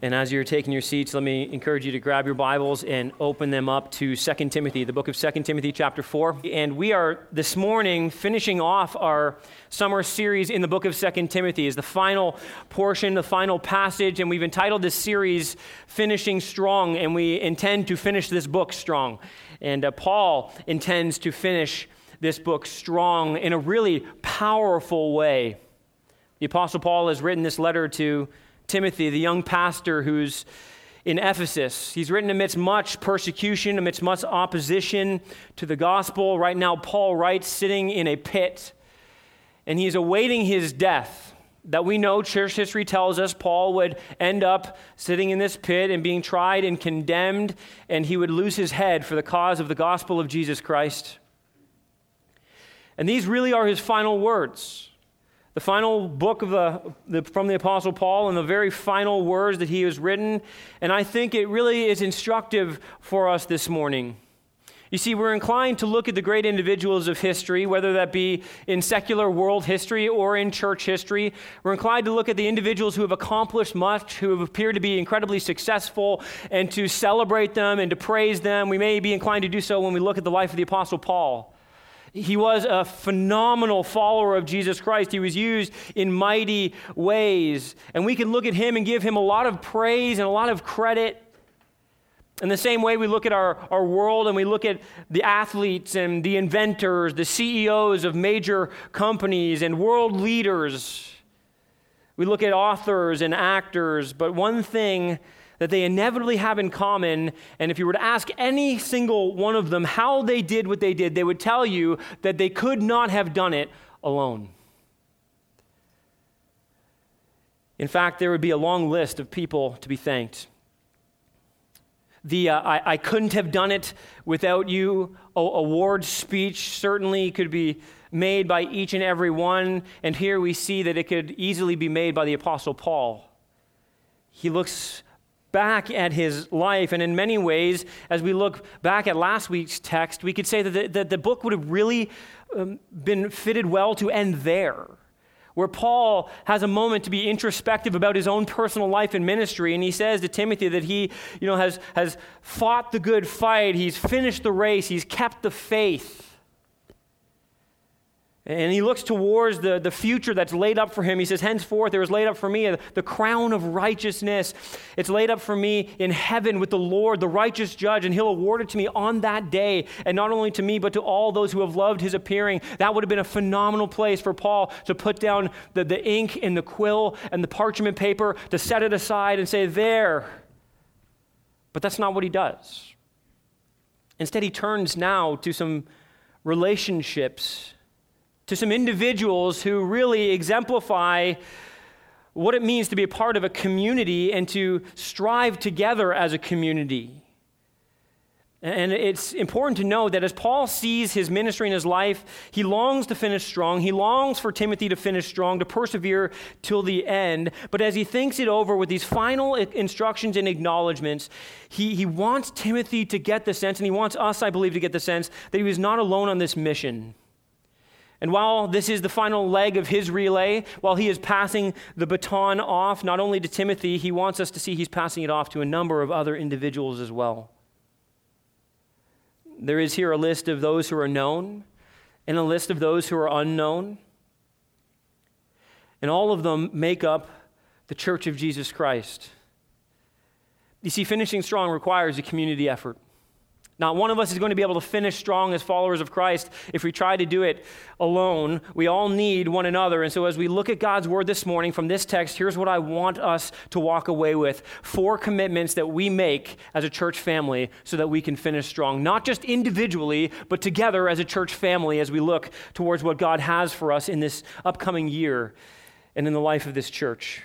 And as you're taking your seats, let me encourage you to grab your Bibles and open them up to 2 Timothy, the book of 2 Timothy, chapter 4. And we are this morning finishing off our summer series in the book of 2 Timothy, is the final portion, the final passage. And we've entitled this series Finishing Strong, and we intend to finish this book strong. And uh, Paul intends to finish this book strong in a really powerful way. The Apostle Paul has written this letter to Timothy, the young pastor who's in Ephesus. He's written amidst much persecution, amidst much opposition to the gospel. Right now, Paul writes sitting in a pit, and he's awaiting his death. That we know, church history tells us Paul would end up sitting in this pit and being tried and condemned, and he would lose his head for the cause of the gospel of Jesus Christ. And these really are his final words the final book of the, the, from the Apostle Paul and the very final words that he has written. And I think it really is instructive for us this morning. You see, we're inclined to look at the great individuals of history, whether that be in secular world history or in church history. We're inclined to look at the individuals who have accomplished much, who have appeared to be incredibly successful, and to celebrate them and to praise them. We may be inclined to do so when we look at the life of the Apostle Paul. He was a phenomenal follower of Jesus Christ. He was used in mighty ways. And we can look at him and give him a lot of praise and a lot of credit. In the same way, we look at our, our world and we look at the athletes and the inventors, the CEOs of major companies and world leaders. We look at authors and actors. But one thing that they inevitably have in common. And if you were to ask any single one of them how they did what they did, they would tell you that they could not have done it alone. In fact, there would be a long list of people to be thanked. The uh, I, I, couldn't have done it without you award speech certainly could be made by each and every one. And here we see that it could easily be made by the Apostle Paul. He looks back at his life. And in many ways, as we look back at last week's text, we could say that the, that the book would have really um, been fitted well to end there. Where Paul has a moment to be introspective about his own personal life and ministry, and he says to Timothy that he, you know, has, has fought the good fight, he's finished the race, he's kept the faith. And he looks towards the, the future that's laid up for him. He says, Henceforth, there is laid up for me the crown of righteousness. It's laid up for me in heaven with the Lord, the righteous judge, and he'll award it to me on that day. And not only to me, but to all those who have loved his appearing. That would have been a phenomenal place for Paul to put down the, the ink and the quill and the parchment paper, to set it aside and say, There. But that's not what he does. Instead, he turns now to some relationships to some individuals who really exemplify what it means to be a part of a community and to strive together as a community. And it's important to know that as Paul sees his ministry in his life, he longs to finish strong. He longs for Timothy to finish strong, to persevere till the end. But as he thinks it over with these final instructions and acknowledgments, he, he wants Timothy to get the sense, and he wants us, I believe, to get the sense that he was not alone on this mission. And while this is the final leg of his relay, while he is passing the baton off not only to Timothy, he wants us to see he's passing it off to a number of other individuals as well. There is here a list of those who are known and a list of those who are unknown. And all of them make up the church of Jesus Christ. You see, finishing strong requires a community effort. Not one of us is going to be able to finish strong as followers of Christ if we try to do it alone. We all need one another. And so, as we look at God's word this morning from this text, here's what I want us to walk away with four commitments that we make as a church family so that we can finish strong, not just individually, but together as a church family as we look towards what God has for us in this upcoming year and in the life of this church.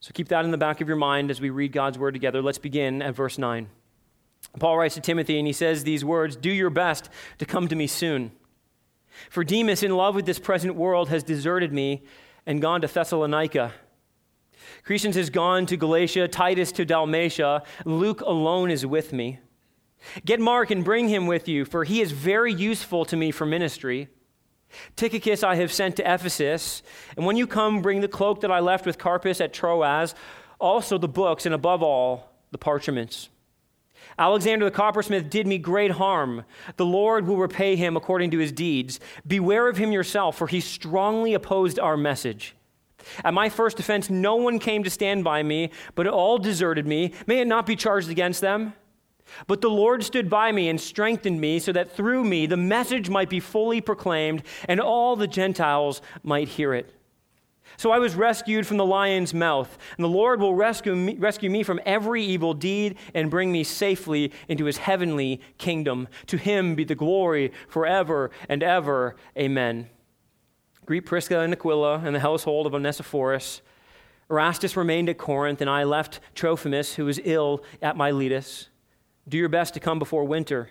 So, keep that in the back of your mind as we read God's word together. Let's begin at verse 9. Paul writes to Timothy and he says these words Do your best to come to me soon. For Demas, in love with this present world, has deserted me and gone to Thessalonica. Crescens has gone to Galatia, Titus to Dalmatia. Luke alone is with me. Get Mark and bring him with you, for he is very useful to me for ministry. Tychicus I have sent to Ephesus, and when you come, bring the cloak that I left with Carpus at Troas also the books, and above all, the parchments. Alexander the coppersmith did me great harm. The Lord will repay him according to his deeds. Beware of him yourself, for he strongly opposed our message. At my first offense, no one came to stand by me, but all deserted me. May it not be charged against them? But the Lord stood by me and strengthened me, so that through me the message might be fully proclaimed, and all the Gentiles might hear it. So I was rescued from the lion's mouth, and the Lord will rescue me, rescue me from every evil deed and bring me safely into his heavenly kingdom. To him be the glory forever and ever. Amen. Greet Prisca and Aquila and the household of Onesiphorus. Erastus remained at Corinth, and I left Trophimus, who was ill at Miletus. Do your best to come before winter.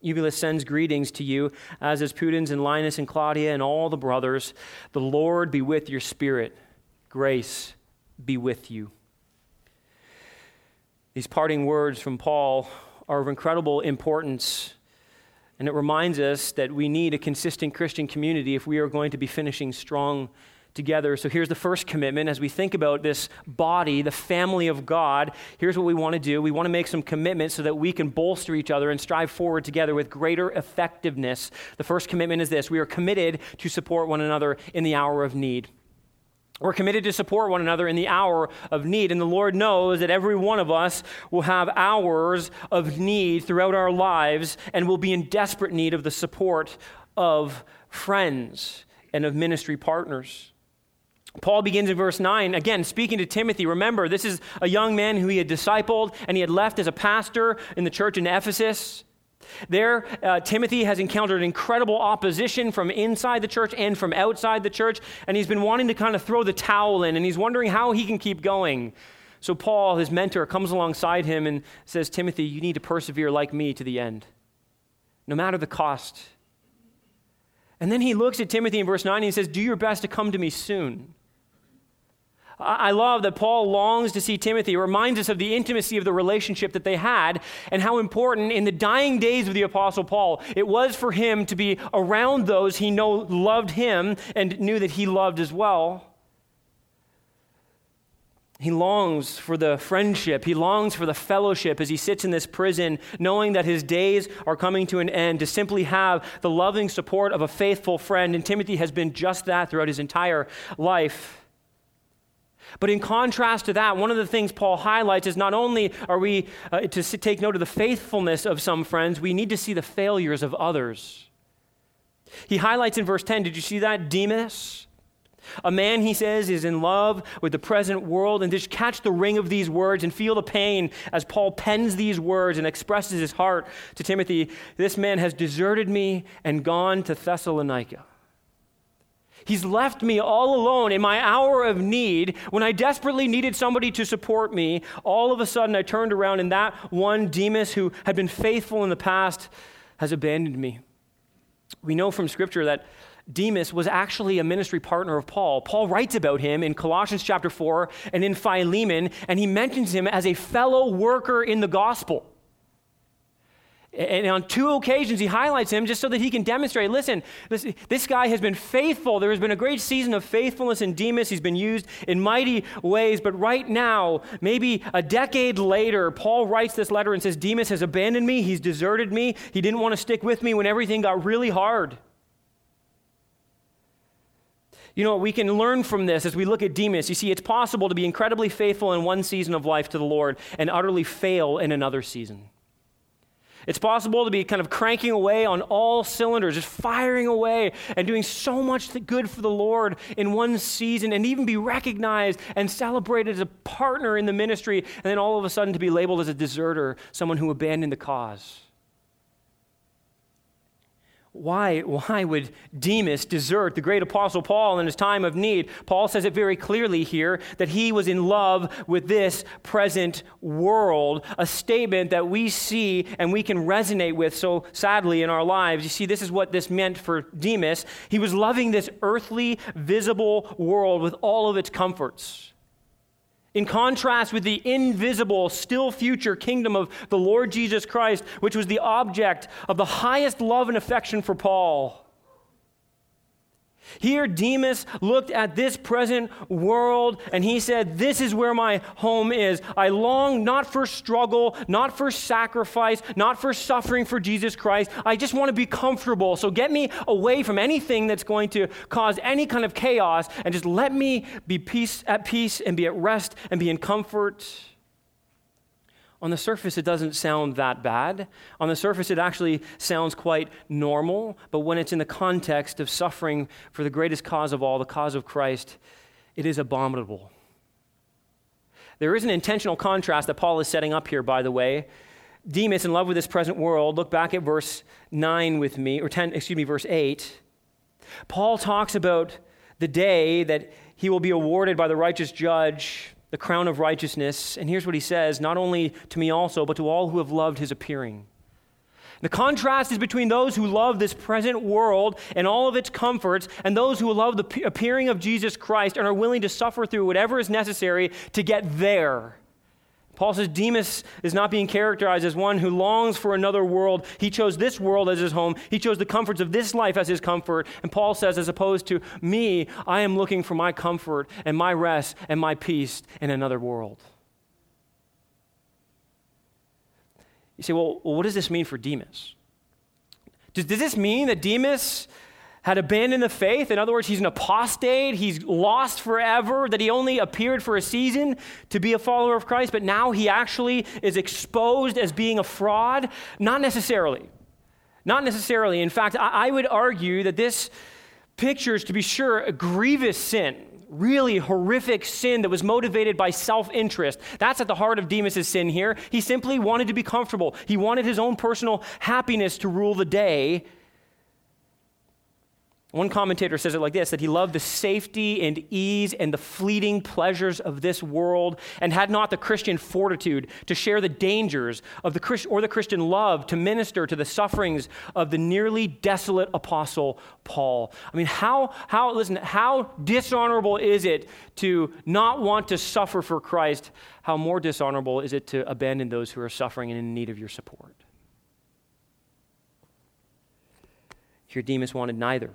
Eubulus sends greetings to you, as is Pudens and Linus and Claudia and all the brothers. The Lord be with your spirit. Grace be with you. These parting words from Paul are of incredible importance, and it reminds us that we need a consistent Christian community if we are going to be finishing strong together. So here's the first commitment as we think about this body, the family of God. Here's what we want to do we want to make some commitments so that we can bolster each other and strive forward together with greater effectiveness. The first commitment is this we are committed to support one another in the hour of need. We're committed to support one another in the hour of need. And the Lord knows that every one of us will have hours of need throughout our lives and will be in desperate need of the support of friends and of ministry partners. Paul begins in verse 9, again, speaking to Timothy. Remember, this is a young man who he had discipled and he had left as a pastor in the church in Ephesus. There, uh, Timothy has encountered incredible opposition from inside the church and from outside the church, and he's been wanting to kind of throw the towel in, and he's wondering how he can keep going. So, Paul, his mentor, comes alongside him and says, Timothy, you need to persevere like me to the end, no matter the cost. And then he looks at Timothy in verse 9 and he says, Do your best to come to me soon. I love that Paul longs to see Timothy. It reminds us of the intimacy of the relationship that they had and how important in the dying days of the Apostle Paul it was for him to be around those he know loved him and knew that he loved as well. He longs for the friendship. He longs for the fellowship as he sits in this prison, knowing that his days are coming to an end, to simply have the loving support of a faithful friend. And Timothy has been just that throughout his entire life. But in contrast to that, one of the things Paul highlights is not only are we uh, to take note of the faithfulness of some friends, we need to see the failures of others. He highlights in verse 10, did you see that? Demas, a man, he says, is in love with the present world. And just catch the ring of these words and feel the pain as Paul pens these words and expresses his heart to Timothy. This man has deserted me and gone to Thessalonica. He's left me all alone in my hour of need when I desperately needed somebody to support me. All of a sudden, I turned around, and that one Demas who had been faithful in the past has abandoned me. We know from Scripture that Demas was actually a ministry partner of Paul. Paul writes about him in Colossians chapter 4 and in Philemon, and he mentions him as a fellow worker in the gospel. And on two occasions, he highlights him just so that he can demonstrate listen, this, this, guy has been faithful. There has been a great season of faithfulness in Demas. He's been used in mighty ways. But right now, maybe a decade later, Paul writes this letter and says, Demas has abandoned me. He's deserted me. He didn't want to stick with me when everything got really hard. You know, we can learn from this as we look at Demas. You see, it's possible to be incredibly faithful in one season of life to the Lord and utterly fail in another season. It's possible to be kind of cranking away on all cylinders, just firing away and doing so much good for the Lord in one season and even be recognized and celebrated as a partner in the ministry, and then all of a sudden to be labeled as a deserter, someone who abandoned the cause. Why, why would Demas desert the great apostle Paul in his time of need? Paul says it very clearly here that he was in love with this present world, a statement that we see and we can resonate with so sadly in our lives. You see, this is what this meant for Demas. He was loving this earthly, visible world with all of its comforts. In contrast with the invisible, still future kingdom of the Lord Jesus Christ, which was the object of the highest love and affection for Paul. Here, Demas looked at this present world and he said, This is where my home is. I long not for struggle, not for sacrifice, not for suffering for Jesus Christ. I just want to be comfortable. So get me away from anything that's going to cause any kind of chaos and just let me be peace, at peace and be at rest and be in comfort. On the surface, it doesn't sound that bad. On the surface, it actually sounds quite normal. But when it's in the context of suffering for the greatest cause of all, the cause of Christ, it is abominable. There is an intentional contrast that Paul is setting up here, by the way. Demas, in love with this present world, look back at verse 9 with me, or 10, excuse me, verse 8. Paul talks about the day that he will be awarded by the righteous judge the crown of righteousness. And here's what he says not only to me also, but to all who have loved his appearing. The contrast is between those who love this present world and all of its comforts, and those who love the appearing of Jesus Christ and are willing to suffer through whatever is necessary to get there. Paul says Demas is not being characterized as one who longs for another world. He chose this world as his home. He chose the comforts of this life as his comfort. And Paul says, as opposed to me, I am looking for my comfort and my rest and my peace in another world. You say, well, what does this mean for Demas? Does, does this mean that Demas had abandoned the faith. In other words, he's an apostate, he's lost forever, that he only appeared for a season to be a follower of Christ, but now he actually is exposed as being a fraud? Not necessarily. Not necessarily. In fact, I, would argue that this pictures, to be sure, a grievous sin. Really horrific sin that was motivated by self interest. That's at the heart of Demas' sin here. He simply wanted to be comfortable. He wanted his own personal happiness to rule the day one commentator says it like this that he loved the safety and ease and the fleeting pleasures of this world and had not the Christian fortitude to share the dangers of the Christ, or the Christian love to minister to the sufferings of the nearly desolate apostle Paul. I mean, how, how, listen, how dishonorable is it to not want to suffer for Christ? How more dishonorable is it to abandon those who are suffering and in need of your support? Here, Demas wanted neither.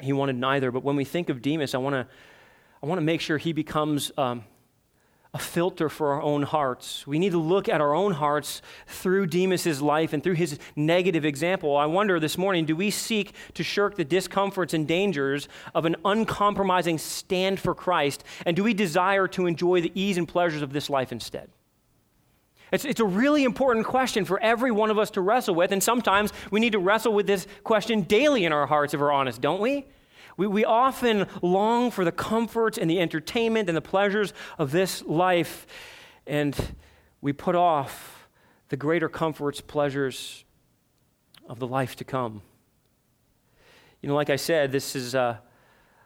He wanted neither. But when we think of Demas, I want to I want to make sure he becomes um, a filter for our own hearts. We need to look at our own hearts through Demas's life and through his negative example. I wonder this morning, do we seek to shirk the discomforts and dangers of an uncompromising stand for Christ? And do we desire to enjoy the ease and pleasures of this life instead? It's, it's a really important question for every one of us to wrestle with, and sometimes we need to wrestle with this question daily in our hearts if we're honest, don't we? We, we often long for the comforts and the entertainment and the pleasures of this life, and we put off the greater comforts, pleasures of the life to come. You know, like I said, this is. Uh,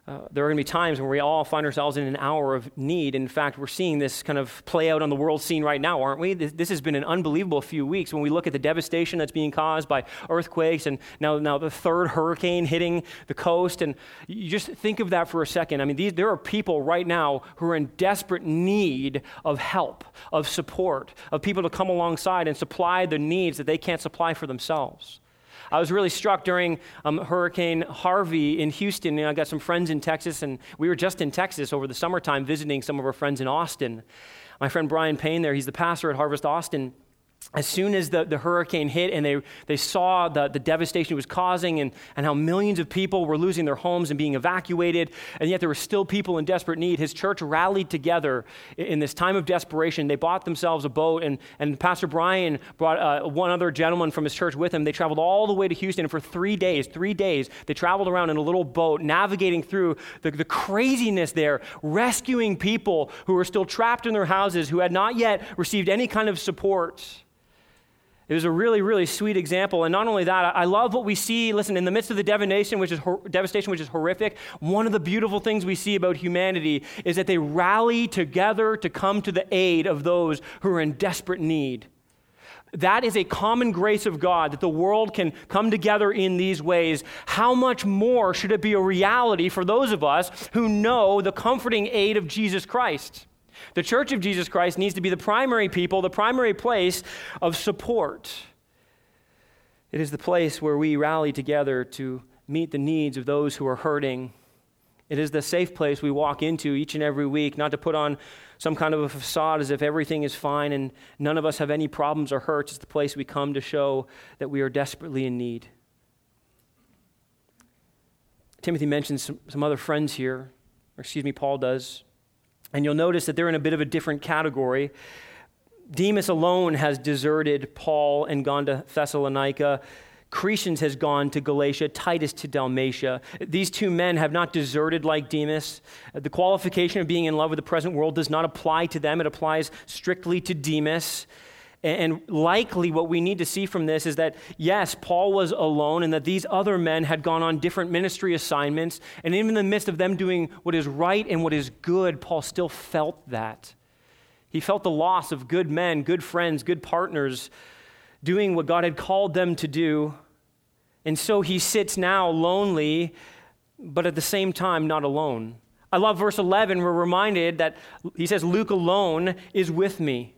uh, there are going to be times when we all find ourselves in an hour of need. In fact, we're seeing this kind of play out on the world scene right now, aren't we? This, this, has been an unbelievable few weeks when we look at the devastation that's being caused by earthquakes and now, now the third hurricane hitting the coast. And you just think of that for a second. I mean, these, there are people right now who are in desperate need of help, of support, of people to come alongside and supply the needs that they can't supply for themselves. I was really struck during um, Hurricane Harvey in Houston. You know, I got some friends in Texas, and we were just in Texas over the summertime visiting some of our friends in Austin. My friend Brian Payne there, he's the pastor at Harvest Austin as soon as the, the hurricane hit and they, they saw the, the devastation it was causing and, and how millions of people were losing their homes and being evacuated, and yet there were still people in desperate need, his church rallied together in this time of desperation. They bought themselves a boat, and, and Pastor Brian brought uh, one other gentleman from his church with him. They traveled all the way to Houston, and for three days, three days, they traveled around in a little boat, navigating through the, the craziness there, rescuing people who were still trapped in their houses, who had not yet received any kind of support. It was a really, really sweet example. And not only that, I love what we see. Listen, in the midst of the devastation, which is devastation, which is horrific, one of the beautiful things we see about humanity is that they rally together to come to the aid of those who are in desperate need. That is a common grace of God that the world can come together in these ways. How much more should it be a reality for those of us who know the comforting aid of Jesus Christ? The church of Jesus Christ needs to be the primary people, the primary place of support. It is the place where we rally together to meet the needs of those who are hurting. It is the safe place we walk into each and every week, not to put on some kind of a facade as if everything is fine and none of us have any problems or hurts. It's the place we come to show that we are desperately in need. Timothy mentions some, some other friends here, or excuse me, Paul does. And you'll notice that they're in a bit of a different category. Demas alone has deserted Paul and gone to Thessalonica. Crescens has gone to Galatia, Titus to Dalmatia. These two men have not deserted like Demas. The qualification of being in love with the present world does not apply to them, it applies strictly to Demas. And likely, what we need to see from this is that, yes, Paul was alone and that these other men had gone on different ministry assignments. And even in the midst of them doing what is right and what is good, Paul still felt that. He felt the loss of good men, good friends, good partners doing what God had called them to do. And so he sits now lonely, but at the same time, not alone. I love verse 11. We're reminded that he says, Luke alone is with me.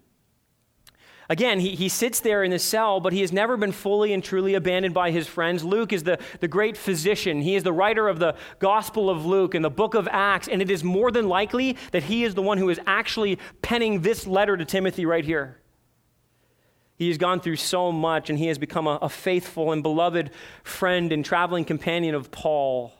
Again, he, he sits there in the cell, but he has never been fully and truly abandoned by his friends. Luke is the, the great physician. He is the writer of the Gospel of Luke and the book of Acts, and it is more than likely that he is the one who is actually penning this letter to Timothy right here. He has gone through so much, and he has become a, a faithful and beloved friend and traveling companion of Paul.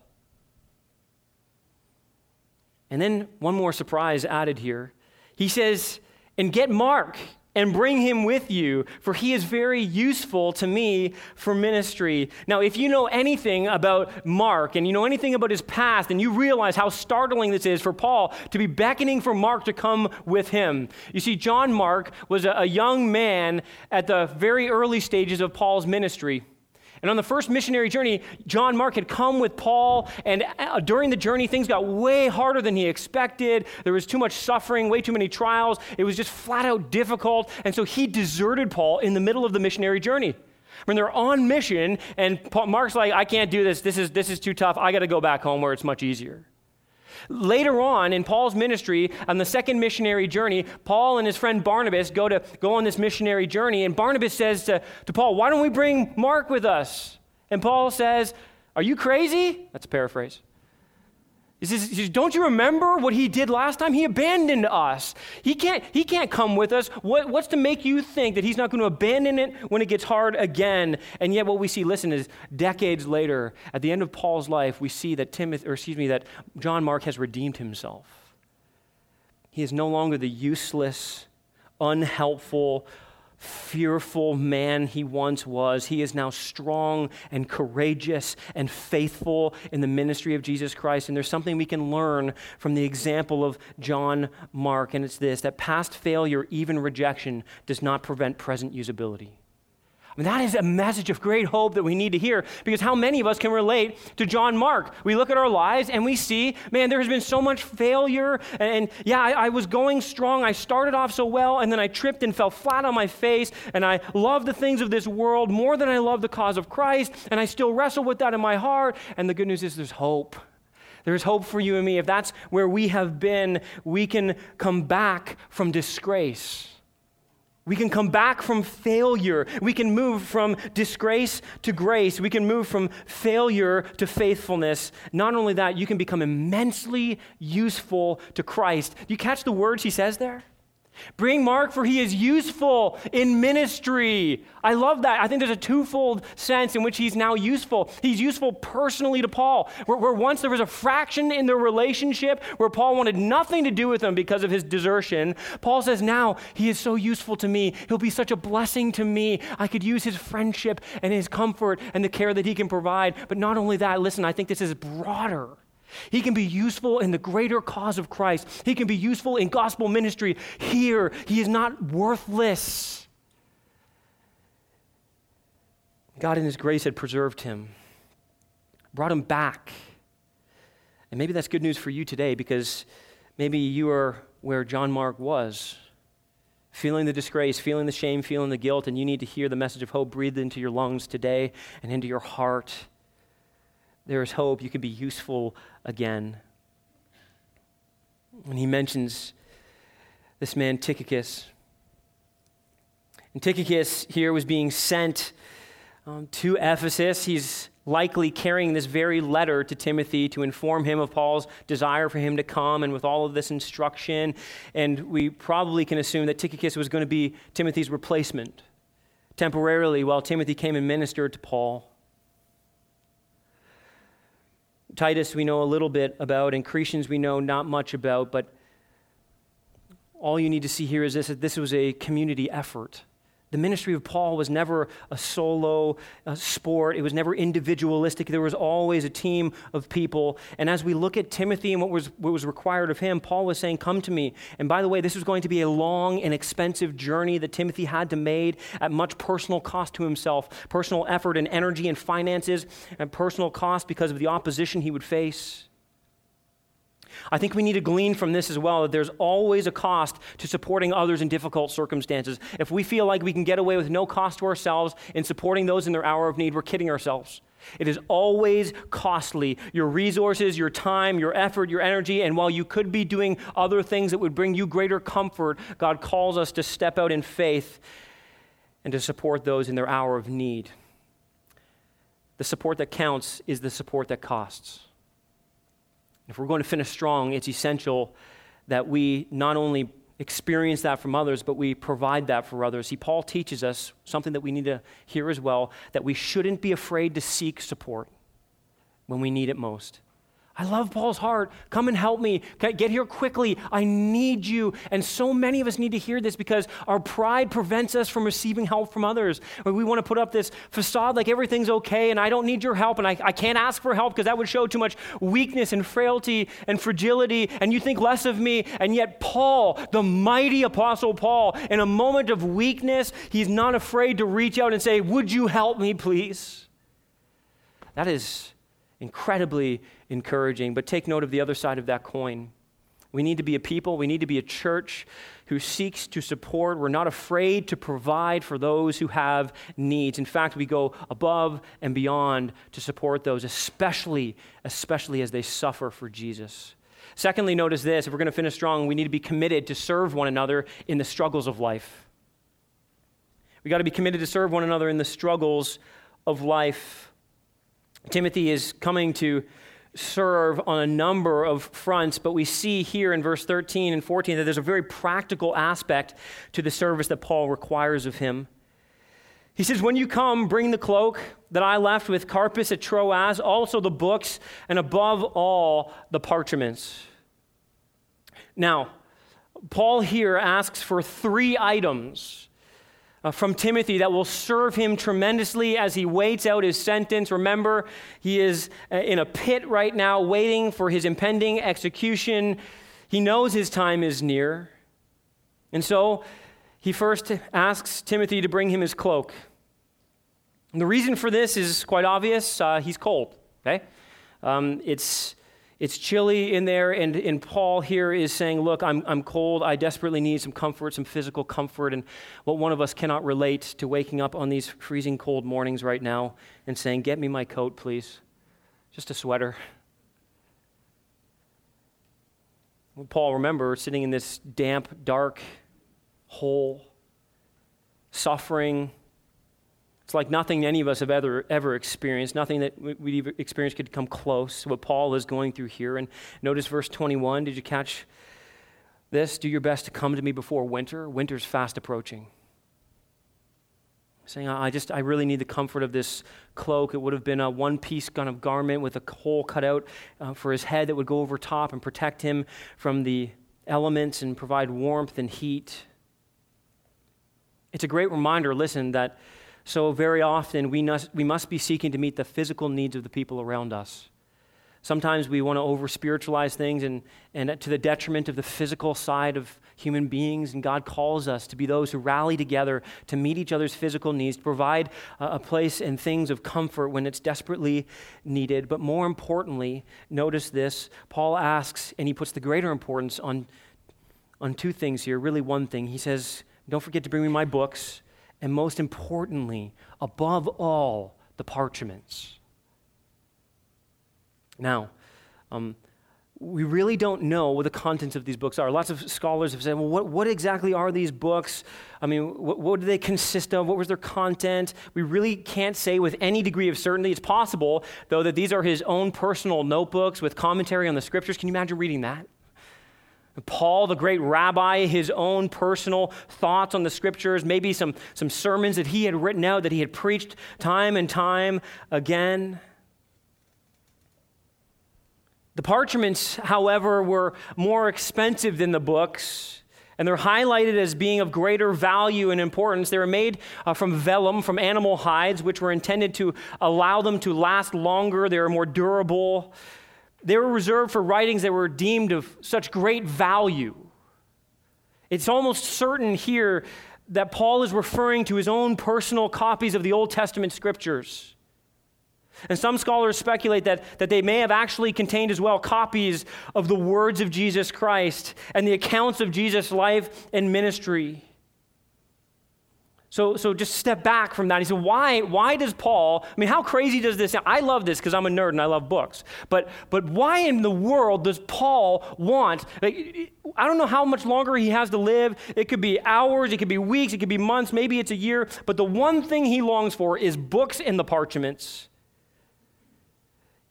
And then one more surprise added here. He says, and get Mark and bring him with you, for he is very useful to me for ministry. Now, if you know anything about Mark and you know anything about his past, and you realize how startling this is for Paul to be beckoning for Mark to come with him. You see, John Mark was a, a young man at the very early stages of Paul's ministry. And on the first missionary journey, John Mark had come with Paul, and uh, during the journey, things got way harder than he expected. There was too much suffering, way too many trials. It was just flat out difficult. And so he deserted Paul in the middle of the missionary journey. When they're on mission, and Paul, Mark's like, I can't do this. This is, this is too tough. I got to go back home where it's much easier. Later on in Paul's ministry, on the second missionary journey, Paul and his friend Barnabas go to go on this missionary journey, and Barnabas says to, to Paul, Why don't we bring Mark with us? And Paul says, Are you crazy? That's a paraphrase. He says, Don't you remember what he did last time? He abandoned us. He can't, he can't come with us. What, what's to make you think that he's not going to abandon it when it gets hard again? And yet, what we see, listen, is decades later, at the end of Paul's life, we see that Timothy, or excuse me, that John Mark has redeemed himself. He is no longer the useless, unhelpful, fearful man he once was. He is now strong and courageous and faithful in the ministry of Jesus Christ. And there's something we can learn from the example of John Mark, and it's this that past failure, even rejection, does not prevent present usability. I mean, that is a message of great hope that we need to hear because how many of us can relate to John Mark? We look at our lives and we see, man, there has been so much failure. And yeah, I, I, was going strong. I started off so well, and then I tripped and fell flat on my face. And I love the things of this world more than I love the cause of Christ. And I still wrestle with that in my heart. And the good news is there's hope. There's hope for you and me. If that's where we have been, we can come back from disgrace. We can come back from failure. We can move from disgrace to grace. We can move from failure to faithfulness. Not only that, you can become immensely useful to Christ. Do you catch the words he says there? Bring Mark, for he is useful in ministry. I love that. I think there's a twofold sense in which he's now useful. He's useful personally to Paul, where, where, once there was a fraction in their relationship where Paul wanted nothing to do with him because of his desertion. Paul says, Now he is so useful to me. He'll be such a blessing to me. I could use his friendship and his comfort and the care that he can provide. But not only that, listen, I think this is broader. He can be useful in the greater cause of Christ. He can be useful in gospel ministry here. He is not worthless. God, in His grace, had preserved him, brought him back. And maybe that's good news for you today because maybe you are where John Mark was, feeling the disgrace, feeling the shame, feeling the guilt, and you need to hear the message of hope breathed into your lungs today and into your heart there is hope. You can be useful again. And he mentions this man, Tychicus, and Tychicus here was being sent um, to Ephesus. He's likely carrying this very letter to Timothy to inform him of Paul's desire for him to come and with all of this instruction. And we probably can assume that Tychicus was going to be Timothy's replacement temporarily while Timothy came and ministered to Paul. Titus, we know a little bit about, and Crescens, we know not much about, but all you need to see here is this that this was a community effort. The ministry of Paul was never a solo uh, sport. It was never individualistic. There was always a team of people. And as we look at Timothy and what was, what was required of him, Paul was saying, Come to me. And by the way, this was going to be a long and expensive journey that Timothy had to make at much personal cost to himself personal effort and energy and finances, and personal cost because of the opposition he would face. I think we need to glean from this as well that there's always a cost to supporting others in difficult circumstances. If we feel like we can get away with no cost to ourselves in supporting those in their hour of need, we're kidding ourselves. It is always costly. Your resources, your time, your effort, your energy, and while you could be doing other things that would bring you greater comfort, God calls us to step out in faith and to support those in their hour of need. The support that counts is the support that costs. If we're going to finish strong, it's essential that we not only experience that from others, but we provide that for others. See, Paul teaches us something that we need to hear as well that we shouldn't be afraid to seek support when we need it most. I love Paul's heart. Come and help me. Get here quickly. I need you. And so many of us need to hear this because our pride prevents us from receiving help from others. We want to put up this facade like everything's okay and I don't need your help and I, I can't ask for help because that would show too much weakness and frailty and fragility and you think less of me. And yet, Paul, the mighty apostle Paul, in a moment of weakness, he's not afraid to reach out and say, Would you help me, please? That is incredibly encouraging. But take note of the other side of that coin. We need to be a people, we need to be a church who seeks to support. We're not afraid to provide for those who have needs. In fact, we go above and beyond to support those, especially, especially as they suffer for Jesus. Secondly, notice this if we're going to finish strong, we need to be committed to serve one another in the struggles of life. We got to be committed to serve one another in the struggles of life. Timothy is coming to serve on a number of fronts, but we see here in verse 13 and 14 that there's a very practical aspect to the service that Paul requires of him. He says, When you come, bring the cloak that I left with Carpus at Troas, also the books, and above all, the parchments. Now, Paul here asks for three items from Timothy that will serve him tremendously as he waits out his sentence. Remember, he is uh, in a pit right now, waiting for his impending execution. He knows his time is near. And so he first asks Timothy to bring him his cloak. And the reason for this is quite obvious uh, he's cold, okay? Um, it's it's chilly in there, and, and Paul here is saying, Look, I'm, I'm cold. I desperately need some comfort, some physical comfort. And what one of us cannot relate to waking up on these freezing cold mornings right now and saying, Get me my coat, please. Just a sweater. Well, Paul, remember, sitting in this damp, dark hole, suffering, it's like nothing any of us have ever, ever experienced. Nothing that we've experienced could come close to what Paul is going through here. And notice verse 21. Did you catch this? Do your best to come to me before winter. Winter's fast approaching. Saying, I just, I really need the comfort of this cloak. It would have been a one piece kind of garment with a hole cut out uh, for his head that would go over top and protect him from the elements and provide warmth and heat. It's a great reminder, listen, that so, very often, we must, we must be seeking to meet the physical needs of the people around us. Sometimes we want to over spiritualize things and, and to the detriment of the physical side of human beings. And God calls us to be those who rally together to meet each other's physical needs, to provide a, a place and things of comfort when it's desperately needed. But more importantly, notice this Paul asks, and he puts the greater importance on, on two things here, really one thing. He says, Don't forget to bring me my books and most importantly, above all, the parchments. Now, um, we really don't know what the contents of these books are. Lots of scholars have said, well, what, what exactly are these books? I mean, what, what, do they consist of? What was their content? We really can't say with any degree of certainty. It's possible, though, that these are his own personal notebooks with commentary on the scriptures. Can you imagine reading that? Paul, the great rabbi, his own personal thoughts on the scriptures, maybe some, some sermons that he had written out, that he had preached time and time again. The parchments, however, were more expensive than the books, and they're highlighted as being of greater value and importance. They were made uh, from vellum, from animal hides, which were intended to allow them to last longer. They were more durable. They were reserved for writings that were deemed of such great value. It's almost certain here that Paul is referring to his own personal copies of the Old Testament scriptures. And some scholars speculate that, that they may have actually contained as well copies of the words of Jesus Christ and the accounts of Jesus' life and ministry. So, so just step back from that. He said, why, why does Paul, I mean, how crazy does this sound? I love this because I'm a nerd and I love books. But, but why in the world does Paul want, like, I don't know how much longer he has to live. It could be hours, it could be weeks, it could be months, maybe it's a year. But the one thing he longs for is books in the parchments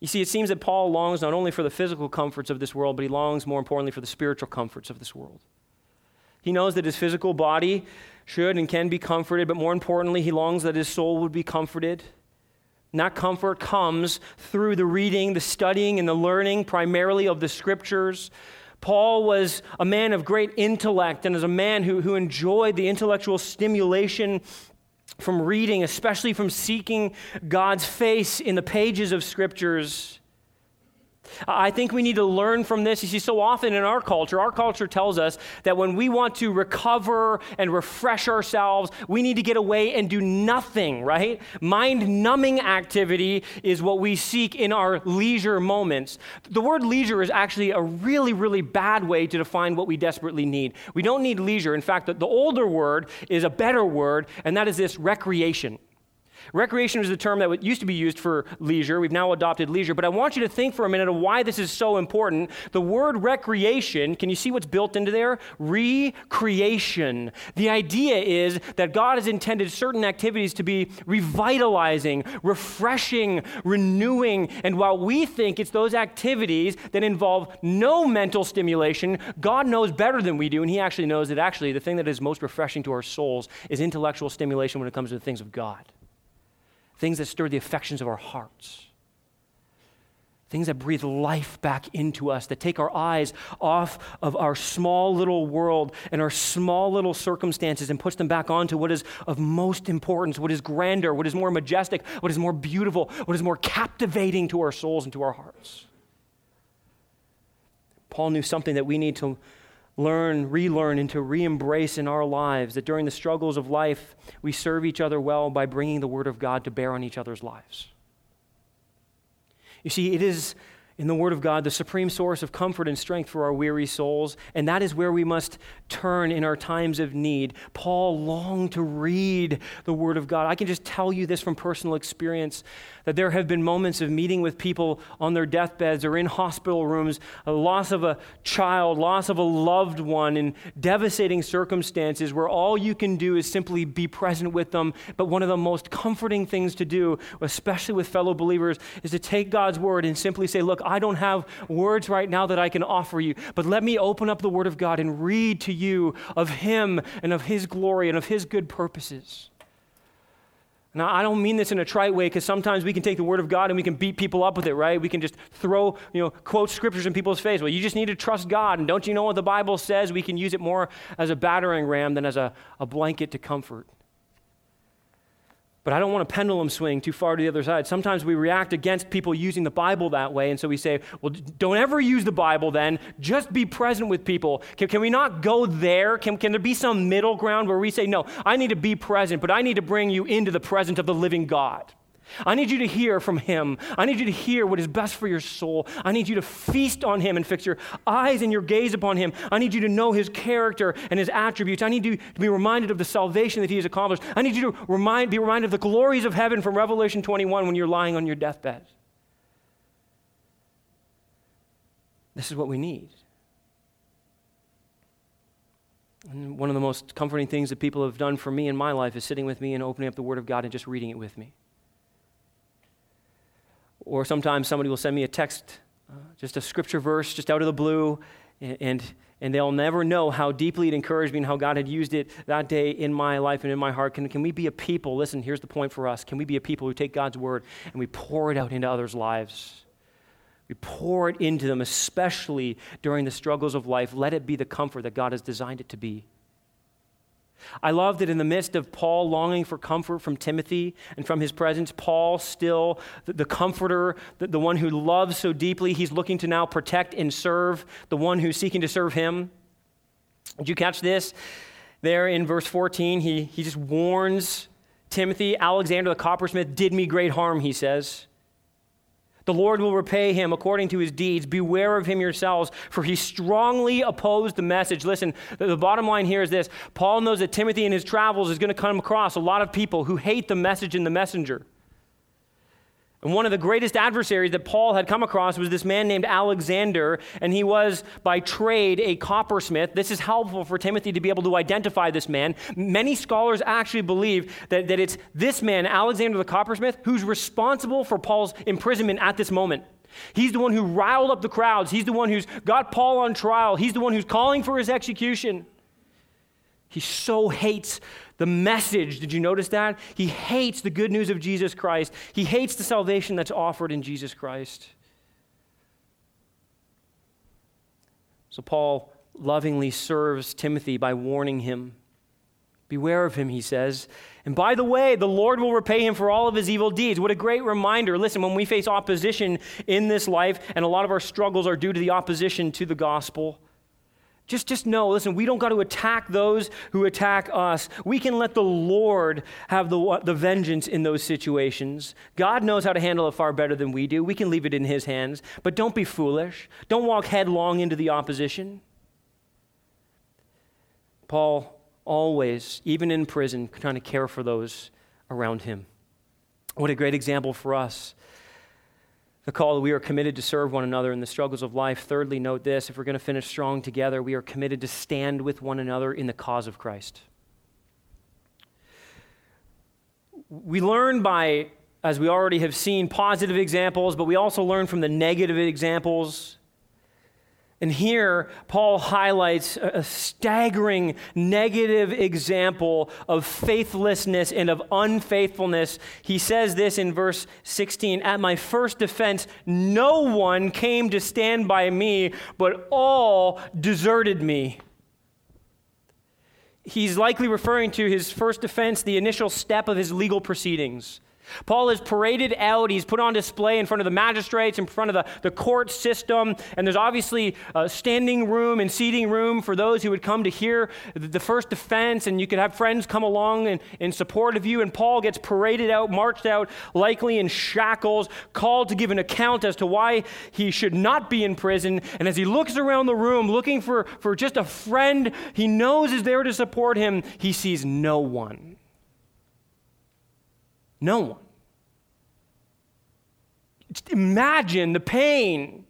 you see, it seems that Paul longs not only for the physical comforts of this world, but he longs more importantly for the spiritual comforts of this world. He knows that his physical body should and can be comforted, but more importantly, he longs that his soul would be comforted. And that comfort comes through the reading, the studying, and the learning primarily of the scriptures. Paul was a man of great intellect and as a man who, who enjoyed the intellectual stimulation from reading, especially from seeking God's face in the pages of scriptures. I think we need to learn from this. You see, so often in our culture, our culture tells us that when we want to recover and refresh ourselves, we need to get away and do nothing, right? Mind numbing activity is what we seek in our leisure moments. The word leisure is actually a really, really bad way to define what we desperately need. We don't need leisure. In fact, the, the older word is a better word, and that is this recreation. Recreation was the term that used to be used for leisure. We've now adopted leisure. But I want you to think for a minute of why this is so important. The word recreation, can you see what's built into there? Recreation. The idea is that God has intended certain activities to be revitalizing, refreshing, renewing. And while we think it's those activities that involve no mental stimulation, God knows better than we do. And He actually knows that actually the thing that is most refreshing to our souls is intellectual stimulation when it comes to the things of God things that stir the affections of our hearts, things that breathe life back into us, that take our eyes off of our small little world and our small little circumstances and puts them back onto what is of most importance, what is grander, what is more majestic, what is more beautiful, what is more captivating to our souls and to our hearts. Paul knew something that we need to learn, relearn, and to re embrace in our lives that during the struggles of life, we serve each other well by bringing the Word of God to bear on each other's lives. You see, it is in the Word of God the supreme source of comfort and strength for our weary souls, and that is where we must turn in our times of need. Paul longed to read the Word of God. I can just tell you this from personal experience that there have been moments of meeting with people on their deathbeds or in hospital rooms, a loss of a child, loss of a loved one, in devastating circumstances where all you can do is simply be present with them. But one of the most comforting things to do, especially with fellow believers, is to take God's Word and simply say, Look, I don't have words right now that I can offer you, but let me open up the Word of God and read to you of Him and of His glory and of His good purposes. Now, I don't mean this in a trite way because sometimes we can take the Word of God and we can beat people up with it, right? We can just throw, you know, quote scriptures in people's face. Well, you just need to trust God. And don't you know what the Bible says? We can use it more as a battering ram than as a, a blanket to comfort. But I don't want a pendulum swing too far to the other side. Sometimes we react against people using the Bible that way. And so we say, well, don't ever use the Bible then. Just be present with people. Can, can we not go there? Can, can there be some middle ground where we say, no, I need to be present, but I need to bring you into the presence of the living God? I need you to hear from Him. I need you to hear what is best for your soul. I need you to feast on Him and fix your eyes and your gaze upon Him. I need you to know His character and His attributes. I need you to be reminded of the salvation that He has accomplished. I need you to remind, be reminded of the glories of heaven from Revelation 21 when you're lying on your deathbed. this is what we need. And one of the most comforting things that people have done for me in my life is sitting with me and opening up the Word of God and just reading it with me. Or sometimes somebody will send me a text, uh, just a scripture verse, just out of the blue, and, and, and they'll never know how deeply it encouraged me and how God had used it that day in my life and in my heart. Can, can we be a people? Listen, here's the point for us. Can we be a people who take God's Word and we pour it out into others' lives? We pour it into them, especially during the struggles of life. Let it be the comfort that God has designed it to be. I love that in the midst of Paul longing for comfort from Timothy and from his presence, Paul, still the, the comforter, the, the one who loves so deeply, he's looking to now protect and serve the one who's seeking to serve him. Did you catch this? There in verse 14, he, he just warns Timothy Alexander the coppersmith did me great harm, he says. The Lord will repay him according to his deeds. Beware of him yourselves, for he strongly opposed the message. Listen, the bottom line here is this Paul knows that Timothy in his travels is going to come across a lot of people who hate the message and the messenger. And one of the greatest adversaries that Paul had come across was this man named Alexander, and he was by trade a coppersmith. This is helpful for Timothy to be able to identify this man. Many scholars actually believe that, that it's this man, Alexander the coppersmith, who's responsible for Paul's imprisonment at this moment. He's the one who riled up the crowds, he's the one who's got Paul on trial, he's the one who's calling for his execution. He so hates the message. Did you notice that? He hates the good news of Jesus Christ. He hates the salvation that's offered in Jesus Christ. So Paul lovingly serves Timothy by warning him. Beware of him, he says. And by the way, the Lord will repay him for all of his evil deeds. What a great reminder. Listen, when we face opposition in this life, and a lot of our struggles are due to the opposition to the gospel, just, just know, listen, we don't got to attack those who attack us. We can let the Lord have the, the vengeance in those situations. God knows how to handle it far better than we do. We can leave it in His hands. But don't be foolish. Don't walk headlong into the opposition. Paul always, even in prison, trying to care for those around him. What a great example for us the call that we are committed to serve one another in the struggles of life. Thirdly, note this if we're going to finish strong together, we are committed to stand with one another in the cause of Christ. We learn by, as we already have seen, positive examples, but we also learn from the negative examples and here, Paul highlights a staggering negative example of faithlessness and of unfaithfulness. He says this in verse 16 At my first defense, no one came to stand by me, but all deserted me. He's likely referring to his first defense, the initial step of his legal proceedings. Paul is paraded out. He's put on display in front of the magistrates, in front of the, the court system. And there's obviously standing room and seating room for those who would come to hear the first defense. And you could have friends come along in, in support of you. And Paul gets paraded out, marched out, likely in shackles, called to give an account as to why he should not be in prison. And as he looks around the room looking for, for just a friend he knows is there to support him, he sees no one. No one. Just imagine the pain.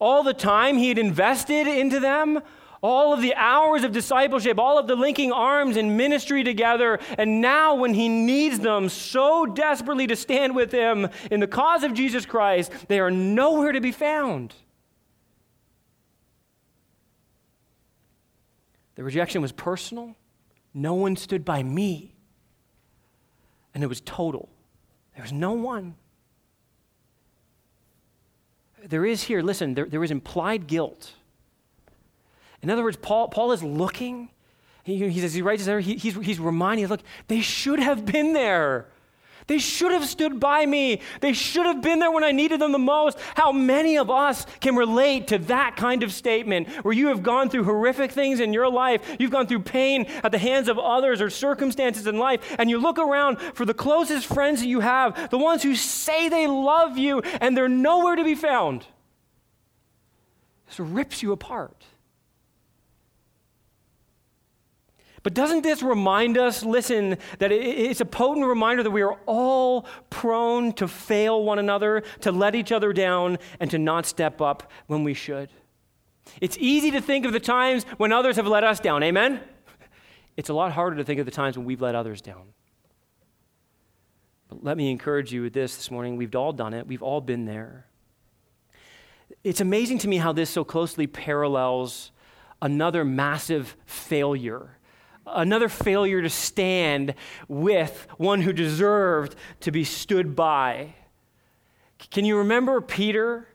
All the time he had invested into them, all of the hours of discipleship, all of the linking arms and ministry together, and now when he needs them so desperately to stand with him in the cause of Jesus Christ, they are nowhere to be found. The rejection was personal. No one stood by me and it was total. There was no one. There is here, listen, there, there is implied guilt. In other words, Paul, Paul is looking. He, he says, he writes there, he, he's, he's reminding, look, they should have been there. They should have stood by me. They should have been there when I needed them the most. How many of us can relate to that kind of statement where you have gone through horrific things in your life? You've gone through pain at the hands of others or circumstances in life, and you look around for the closest friends that you have, the ones who say they love you, and they're nowhere to be found. This rips you apart. But doesn't this remind us, listen, that it's a potent reminder that we are all prone to fail one another, to let each other down, and to not step up when we should? It's easy to think of the times when others have let us down, amen? It's a lot harder to think of the times when we've let others down. But let me encourage you with this this morning. We've all done it, we've all been there. It's amazing to me how this so closely parallels another massive failure another failure to stand with one who deserved to be stood by. Can you remember Peter?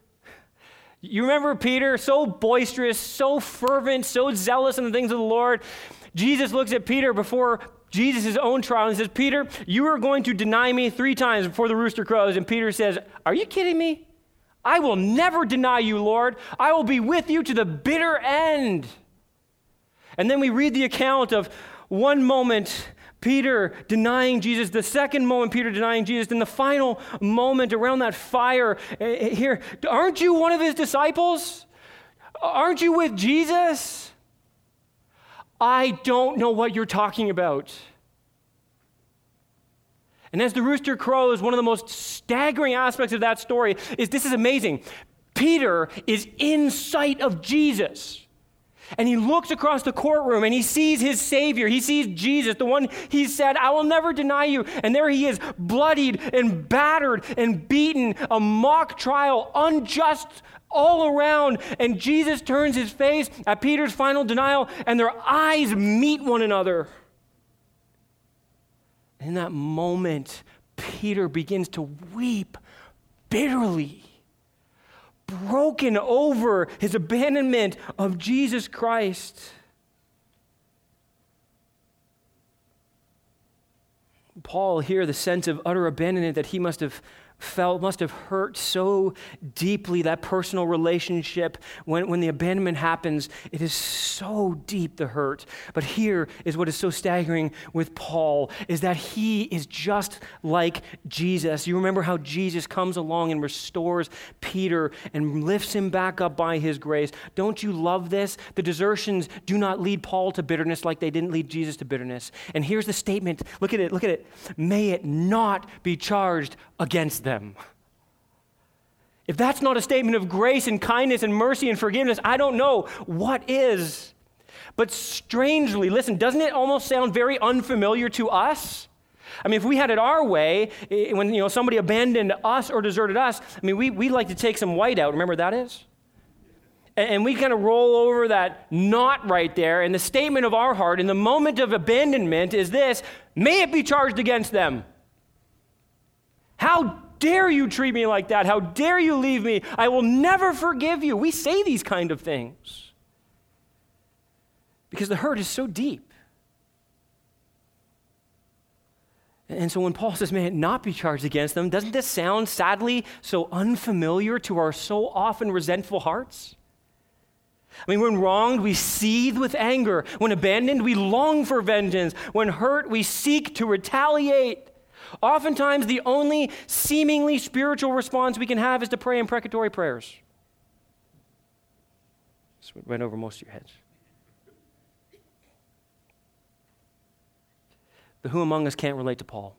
You remember Peter, so boisterous, so fervent, so zealous in the things of the Lord. Jesus looks at Peter before Jesus' own trial and says, Peter, you are going to deny me three times before the rooster crows. And Peter says, Are you kidding me? I will never deny you, Lord. I will be with you to the bitter end. And then we read the account of one moment Peter denying Jesus, the second moment Peter denying Jesus, then the final moment around that fire eh, eh, here. Aren't you one of his disciples? Aren't you with Jesus? I don't know what you're talking about. And as the rooster crows, one of the most staggering aspects of that story is this is amazing. Peter is in sight of Jesus. And he looks across the courtroom and he sees his Savior. He sees Jesus, the one he said, I will never deny you. And there he is, bloodied and battered and beaten, a mock trial, unjust all around. And Jesus turns his face at Peter's final denial, and their eyes meet one another. In that moment, Peter begins to weep bitterly, broken over his abandonment of Jesus Christ. Paul here, the sense of utter abandonment that he must have felt, must have hurt so deeply, that personal relationship. When, when the abandonment happens, it is so deep, the hurt. But here is what is so staggering with Paul, is that he is just like Jesus. You remember how Jesus comes along and restores Peter and lifts him back up by his grace. Don't you love this? The desertions do not lead Paul to bitterness like they didn't lead Jesus to bitterness. And here's the statement. Look at it, look at it. May it not be charged against them. If that's not a statement of grace and kindness and mercy and forgiveness, I don't know what is. But strangely, listen, doesn't it almost sound very unfamiliar to us? I mean, if we had it our way, when you know somebody abandoned us or deserted us, I mean, we, we like to take some white out. Remember that is? And, and we kind of roll over that knot right there. And the statement of our heart in the moment of abandonment is this may it be charged against them. How dare you treat me like that? How dare you leave me? I will never forgive you. We say these kind of things because the hurt is so deep. And so when Paul says, may it not be charged against them, doesn't this sound sadly so unfamiliar to our so often resentful hearts? I mean, when wronged, we seethe with anger. When abandoned, we long for vengeance. When hurt, we seek to retaliate. Oftentimes, the only seemingly spiritual response we can have is to pray imprecatory prayers. This went over most of your heads. But who among us can't relate to Paul?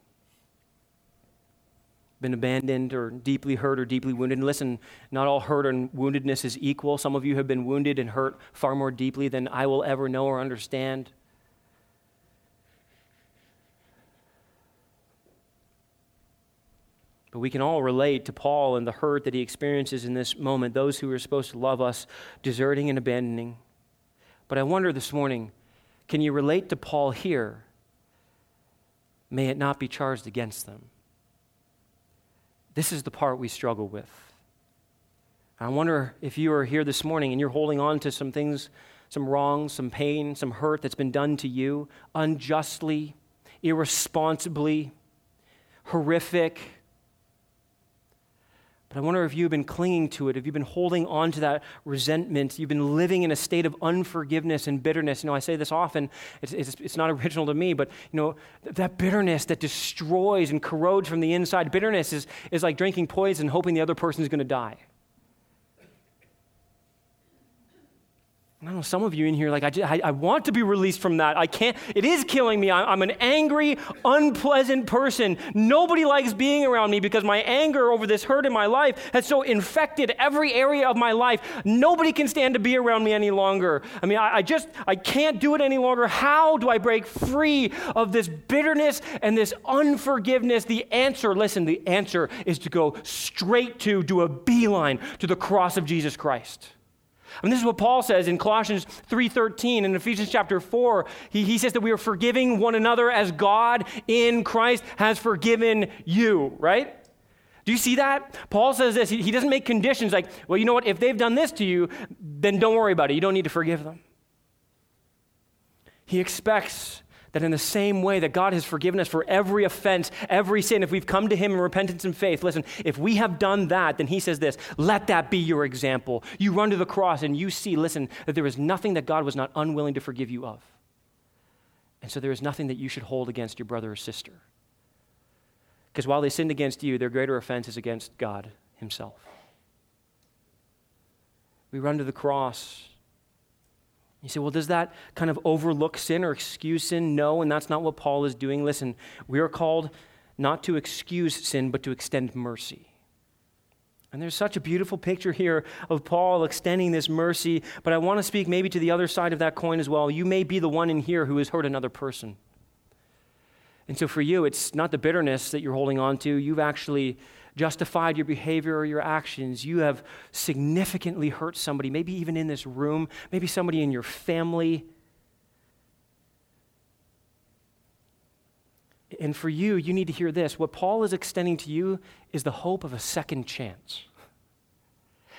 Been abandoned or deeply hurt or deeply wounded. And listen, not all hurt and woundedness is equal. Some of you have been wounded and hurt far more deeply than I will ever know or understand. But we can all relate to Paul and the hurt that he experiences in this moment, those who are supposed to love us deserting and abandoning. But I wonder this morning can you relate to Paul here? May it not be charged against them. This is the part we struggle with. I wonder if you are here this morning and you're holding on to some things, some wrongs, some pain, some hurt that's been done to you unjustly, irresponsibly, horrific but I wonder if you've been clinging to it, if you've been holding on to that resentment, you've been living in a state of unforgiveness and bitterness. You know, I say this often, it's, it's, it's not original to me, but, you know, that bitterness that destroys and corrodes from the inside, bitterness is, is like drinking poison, hoping the other person is going to die. I know some of you in here, like, I, just, I, I, want to be released from that. I can't, it is killing me. I, I'm an angry, unpleasant person. Nobody likes being around me because my anger over this hurt in my life has so infected every area of my life. Nobody can stand to be around me any longer. I mean, I, I just, I can't do it any longer. How do I break free of this bitterness and this unforgiveness? The answer, listen, the answer is to go straight to, do a beeline to the cross of Jesus Christ. And this is what Paul says in Colossians 3.13 and Ephesians chapter 4. He, he says that we are forgiving one another as God in Christ has forgiven you, right? Do you see that? Paul says this. He, he doesn't make conditions like, well, you know what? If they've done this to you, then don't worry about it. You don't need to forgive them. He expects that in the same way that God has forgiven us for every offense, every sin, if we've come to Him in repentance and faith, listen, if we have done that, then He says this let that be your example. You run to the cross and you see, listen, that there is nothing that God was not unwilling to forgive you of. And so there is nothing that you should hold against your brother or sister. Because while they sinned against you, their greater offense is against God Himself. We run to the cross you say, well, does that kind of overlook sin or excuse sin? No, and that's not what Paul is doing. Listen, we are called not to excuse sin, but to extend mercy. And there's such a beautiful picture here of Paul extending this mercy, but I want to speak maybe to the other side of that coin as well. You may be the one in here who has hurt another person. And so for you, it's not the bitterness that you're holding on to. You've actually justified your behavior or your actions. You have significantly hurt somebody, maybe even in this room, maybe somebody in your family. And for you, you need to hear this. What Paul is extending to you is the hope of a second chance.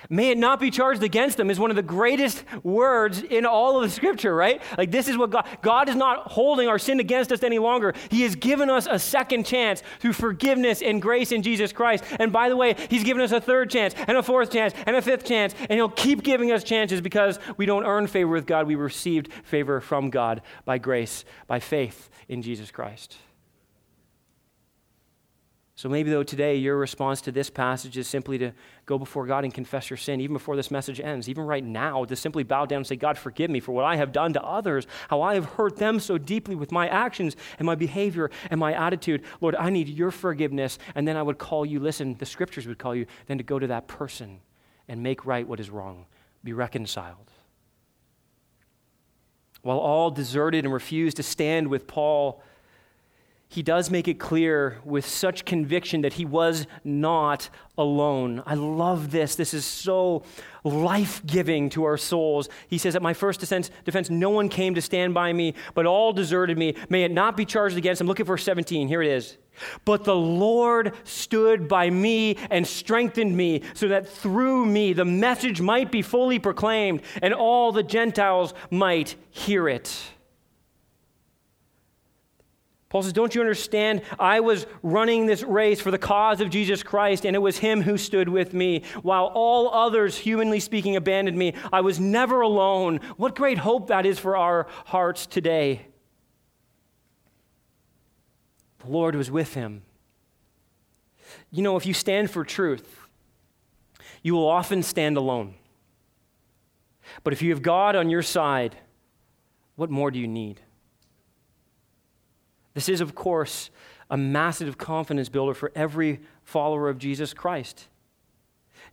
May it not be charged against them is one of the greatest words in all of the scripture, right? Like, this is what God, God is not holding our sin against us any longer. He has given us a second chance through forgiveness and grace in Jesus Christ. And by the way, He's given us a third chance and a fourth chance and a fifth chance. And He'll keep giving us chances because we don't earn favor with God. We received favor from God by grace, by faith in Jesus Christ. So maybe, though, today your response to this passage is simply to go before God and confess your sin, even before this message ends, even right now, to simply bow down and say, God, forgive me for what I have done to others, how I have hurt them so deeply with my actions and my behavior and my attitude. Lord, I need your forgiveness. And then I would call you, listen, the scriptures would call you, then to go to that person and make right what is wrong, be reconciled. While all deserted and refused to stand with Paul, he does make it clear with such conviction that he was not alone. I love this. This is so life giving to our souls. He says, At my first defense, no one came to stand by me, but all deserted me. May it not be charged against them. Look at verse 17. Here it is. But the Lord stood by me and strengthened me, so that through me the message might be fully proclaimed and all the Gentiles might hear it. Paul says, Don't you understand? I was running this race for the cause of Jesus Christ, and it was Him who stood with me. While all others, humanly speaking, abandoned me, I was never alone. What great hope that is for our hearts today. The Lord was with him. You know, if you stand for truth, you will often stand alone. But if you have God on your side, what more do you need? This is, of course, a massive confidence builder for every follower of Jesus Christ.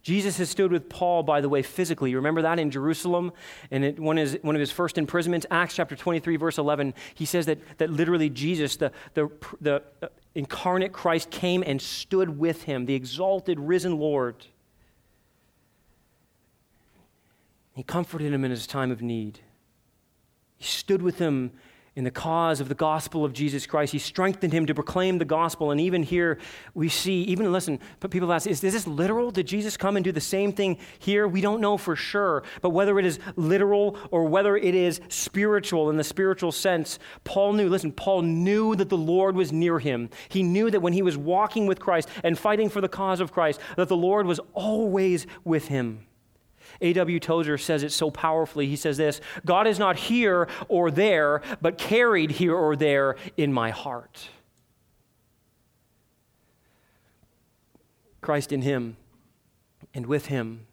Jesus has stood with Paul, by the way, physically. You remember that in Jerusalem? And it, one, is, one of his first imprisonments, Acts chapter 23, verse 11, he says that, that literally Jesus, the, the, the uh, incarnate Christ, came and stood with him, the exalted, risen Lord. He comforted him in his time of need. He stood with him in the cause of the gospel of Jesus Christ. He strengthened him to proclaim the gospel. And even here, we see, even listen, but people ask, is this literal? Did Jesus come and do the same thing here? We don't know for sure. But whether it is literal or whether it is spiritual in the spiritual sense, Paul knew, listen, Paul knew that the Lord was near him. He knew that when he was walking with Christ and fighting for the cause of Christ, that the Lord was always with him. A.W. Tozer says it so powerfully. He says this God is not here or there, but carried here or there in my heart. Christ in him and with him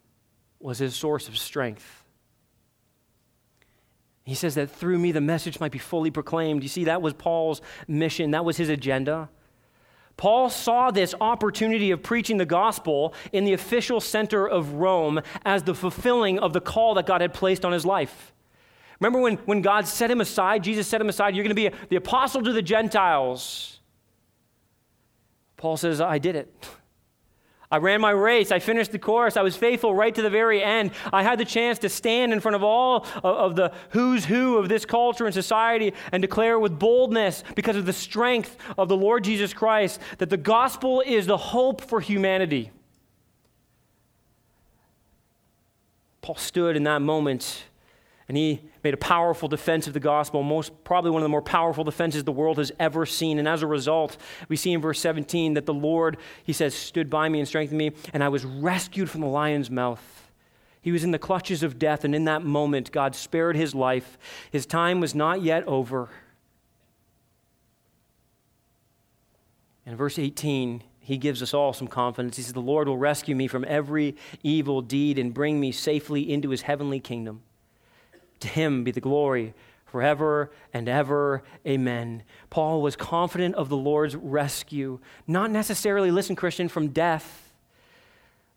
was his source of strength. He says that through me the message might be fully proclaimed. You see, that was Paul's mission, that was his agenda. Paul saw this opportunity of preaching the gospel in the official center of Rome as the fulfilling of the call that God had placed on his life. Remember when, when God set him aside, Jesus set him aside, you're going to be the apostle to the Gentiles. Paul says, I did it. I ran my race. I finished the course. I was faithful right to the very end. I had the chance to stand in front of all of, the who's who of this culture and society and declare with boldness, because of the strength of the Lord Jesus Christ, that the gospel is the hope for humanity. Paul stood in that moment and he made a powerful defense of the gospel, most probably one of the more powerful defenses the world has ever seen. And as a result, we see in verse 17 that the Lord, he says, stood by me and strengthened me, and I was rescued from the lion's mouth. He was in the clutches of death, and in that moment, God spared his life. His time was not yet over. In verse 18, he gives us all some confidence. He says, The Lord will rescue me from every evil deed and bring me safely into his heavenly kingdom. To him be the glory forever and ever. Amen. Paul was confident of the Lord's rescue, not necessarily, listen, Christian, from death,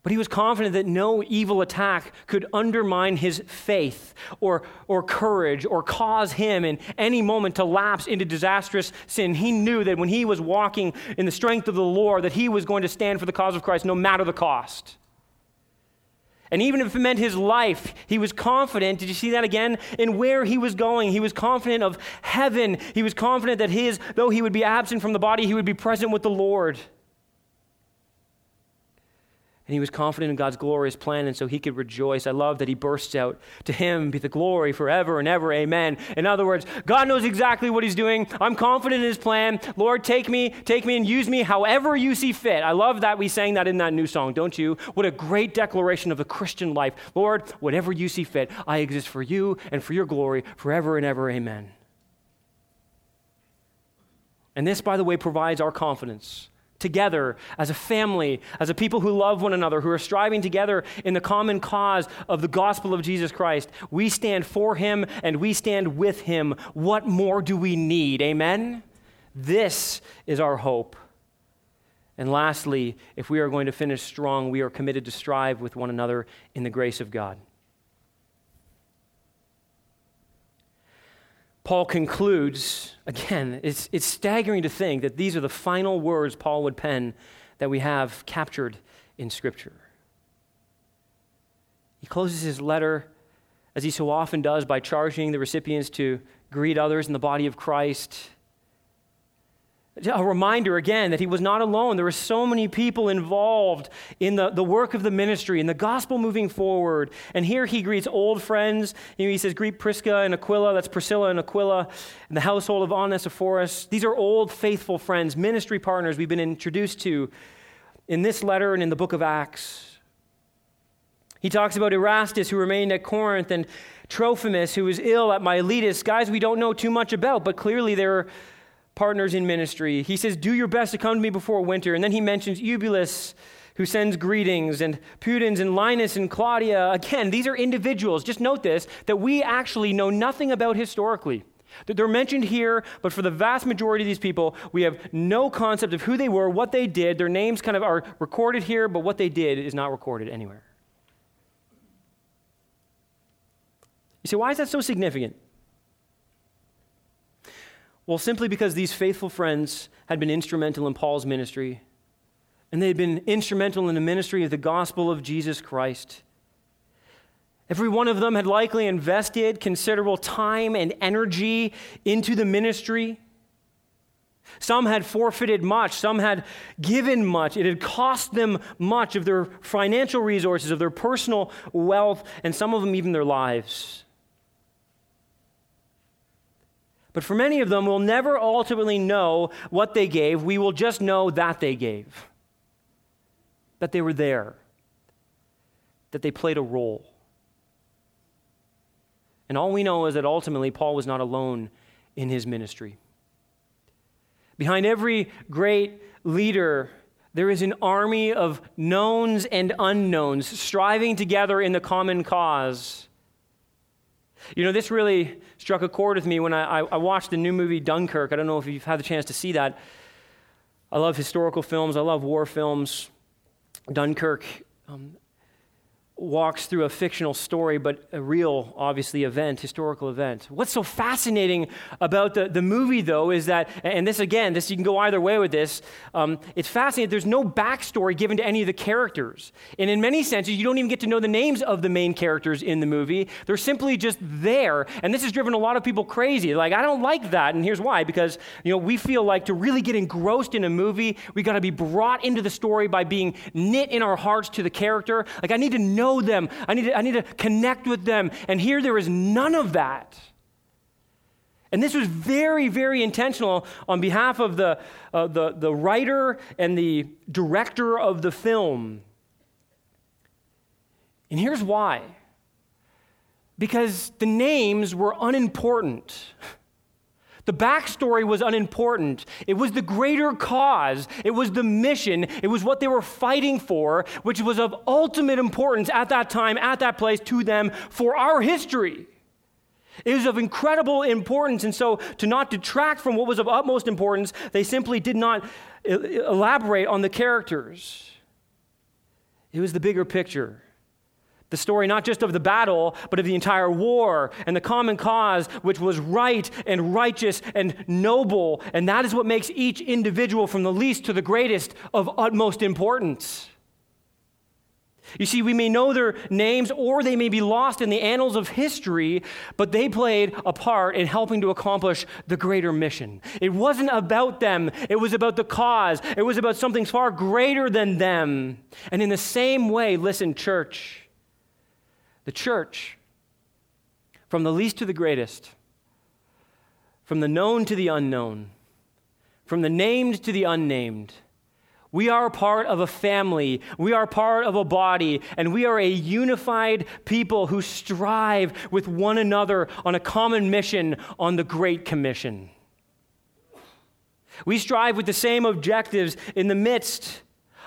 but he was confident that no evil attack could undermine his faith or, or courage or cause him in any moment to lapse into disastrous sin. He knew that when he was walking in the strength of the Lord, that he was going to stand for the cause of Christ no matter the cost. And even if it meant his life, he was confident. Did you see that again? In where he was going. He was confident of heaven. He was confident that his, though he would be absent from the body, he would be present with the Lord. And he was confident in God's glorious plan, and so he could rejoice. I love that he bursts out, To him be the glory forever and ever. Amen. In other words, God knows exactly what he's doing. I'm confident in his plan. Lord, take me, take me and use me however you see fit. I love that we sang that in that new song, don't you? What a great declaration of the Christian life. Lord, whatever you see fit, I exist for you and for your glory forever and ever. Amen. And this, by the way, provides our confidence together as a family, as a people who love one another, who are striving together in the common cause of the gospel of Jesus Christ. We stand for him and we stand with him. What more do we need? Amen? This is our hope. And lastly, if we are going to finish strong, we are committed to strive with one another in the grace of God. Paul concludes, again, it's, it's staggering to think that these are the final words Paul would pen that we have captured in Scripture. He closes his letter, as he so often does, by charging the recipients to greet others in the body of Christ a reminder again that he was not alone. There were so many people involved in the, the work of the ministry and the gospel moving forward. And here he greets old friends. You know, he says, Greet Prisca and Aquila, that's Priscilla and Aquila, and the household of Onesiphorus. These are old, faithful friends, ministry partners we've been introduced to in this letter and in the book of Acts. He talks about Erastus, who remained at Corinth, and Trophimus, who was ill at Miletus. Guys we don't know too much about, but clearly they're partners in ministry. He says, Do your best to come to me before winter. And then he mentions Eubulus, who sends greetings, and Pudens and Linus and Claudia. Again, these are individuals. Just note this that we actually know nothing about historically. They're mentioned here, but for the vast majority of these people, we have no concept of who they were, what they did. Their names kind of are recorded here, but what they did is not recorded anywhere. You say, why is that so significant? Well, simply because these faithful friends had been instrumental in Paul's ministry, and they had been instrumental in the ministry of the gospel of Jesus Christ. Every one of them had likely invested considerable time and energy into the ministry. Some had forfeited much, some had given much. It had cost them much of their financial resources, of their personal wealth, and some of them even their lives. But for many of them, we'll never ultimately know what they gave. We will just know that they gave, that they were there, that they played a role. And all we know is that ultimately Paul was not alone in his ministry. Behind every great leader, there is an army of knowns and unknowns striving together in the common cause. You know, this really struck a chord with me when I, I, watched the new movie Dunkirk. I don't know if you've had the chance to see that. I love historical films, I love war films. Dunkirk um, walks through a fictional story, but a real, obviously, event, historical event. What's so fascinating about the, the movie, though, is that, and this again, this you can go either way with this. Um, it's fascinating. There's no backstory given to any of the characters, and in many senses, you don't even get to know the names of the main characters in the movie. They're simply just there, and this has driven a lot of people crazy. Like, I don't like that, and here's why: because you know we feel like to really get engrossed in a movie, we got to be brought into the story by being knit in our hearts to the character. Like, I need to know know them. I need, to, I need to connect with them. And here there is none of that. And this was very, very intentional on behalf of the, uh, the, the writer and the director of the film. And here's why because the names were unimportant. The backstory was unimportant. It was the greater cause. It was the mission. It was what they were fighting for, which was of ultimate importance at that time, at that place, to them for our history. It was of incredible importance. And so, to not detract from what was of utmost importance, they simply did not uh, elaborate on the characters. It was the bigger picture. The story not just of the battle, but of the entire war and the common cause, which was right and righteous and noble. And that is what makes each individual, from the least to the greatest, of utmost importance. You see, we may know their names or they may be lost in the annals of history, but they played a part in helping to accomplish the greater mission. It wasn't about them, it was about the cause, it was about something far greater than them. And in the same way, listen, church. The church, from the least to the greatest, from the known to the unknown, from the named to the unnamed, we are part of a family. We are part of a body. And we are a unified people who strive with one another on a common mission on the Great Commission. We strive with the same objectives in the midst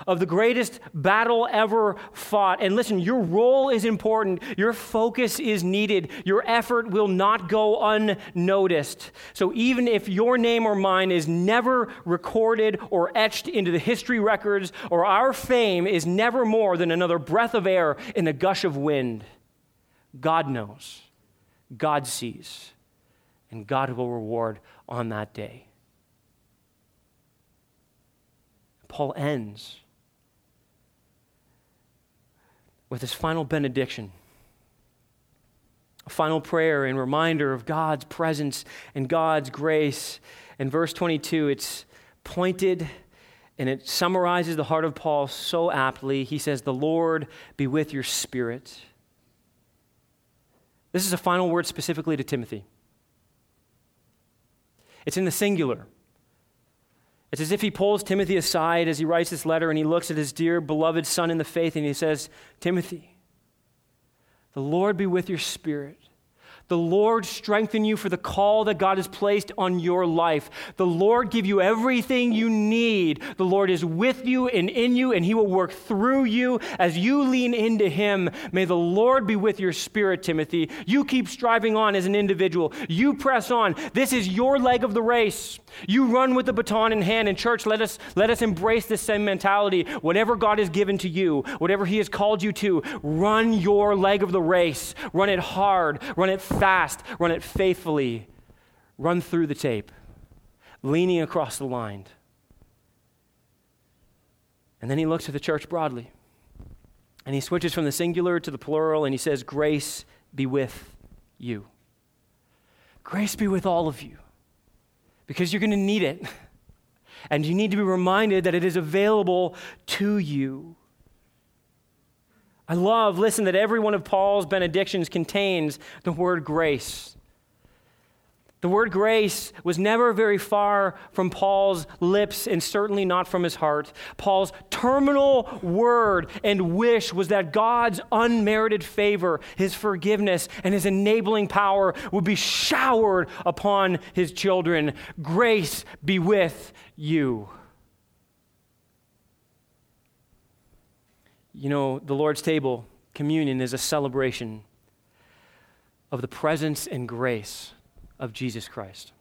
of the greatest battle ever fought. And listen, your role is important, your focus is needed, your effort will not go unnoticed. So even if your name or mine is never recorded or etched into the history records, or our fame is never more than another breath of air in a gush of wind, God knows, God sees, and God will reward on that day. Paul ends with his final benediction, a final prayer and reminder of God's presence and God's grace. In verse 22, it's pointed and it summarizes the heart of Paul so aptly. He says, The Lord be with your spirit. This is a final word specifically to Timothy. It's in the singular. It's as if he pulls Timothy aside as he writes this letter and he looks at his dear beloved son in the faith and he says, Timothy, the Lord be with your spirit. The Lord strengthen you for the call that God has placed on your life. The Lord give you everything you need. The Lord is with you and in you, and He will work through you as you lean into Him. May the Lord be with your spirit, Timothy. You keep striving on as an individual. You press on. This is your leg of the race. You run with the baton in hand. In church, let us, let us embrace this same mentality. Whatever God has given to you, whatever He has called you to, run your leg of the race. Run it hard. Run it fast, run it faithfully, run through the tape, leaning across the line. And then he looks at the church broadly. And he switches from the singular to the plural and he says, Grace be with you. Grace be with all of you because you're going to need it. And you need to be reminded that it is available to you. I love, listen, that every one of Paul's benedictions contains the word grace. The word grace was never very far from Paul's lips and certainly not from his heart. Paul's terminal word and wish was that God's unmerited favor, his forgiveness, and his enabling power would be showered upon his children. Grace be with you. You know, the Lord's table, communion, is a celebration. of the presence and grace of Jesus Christ.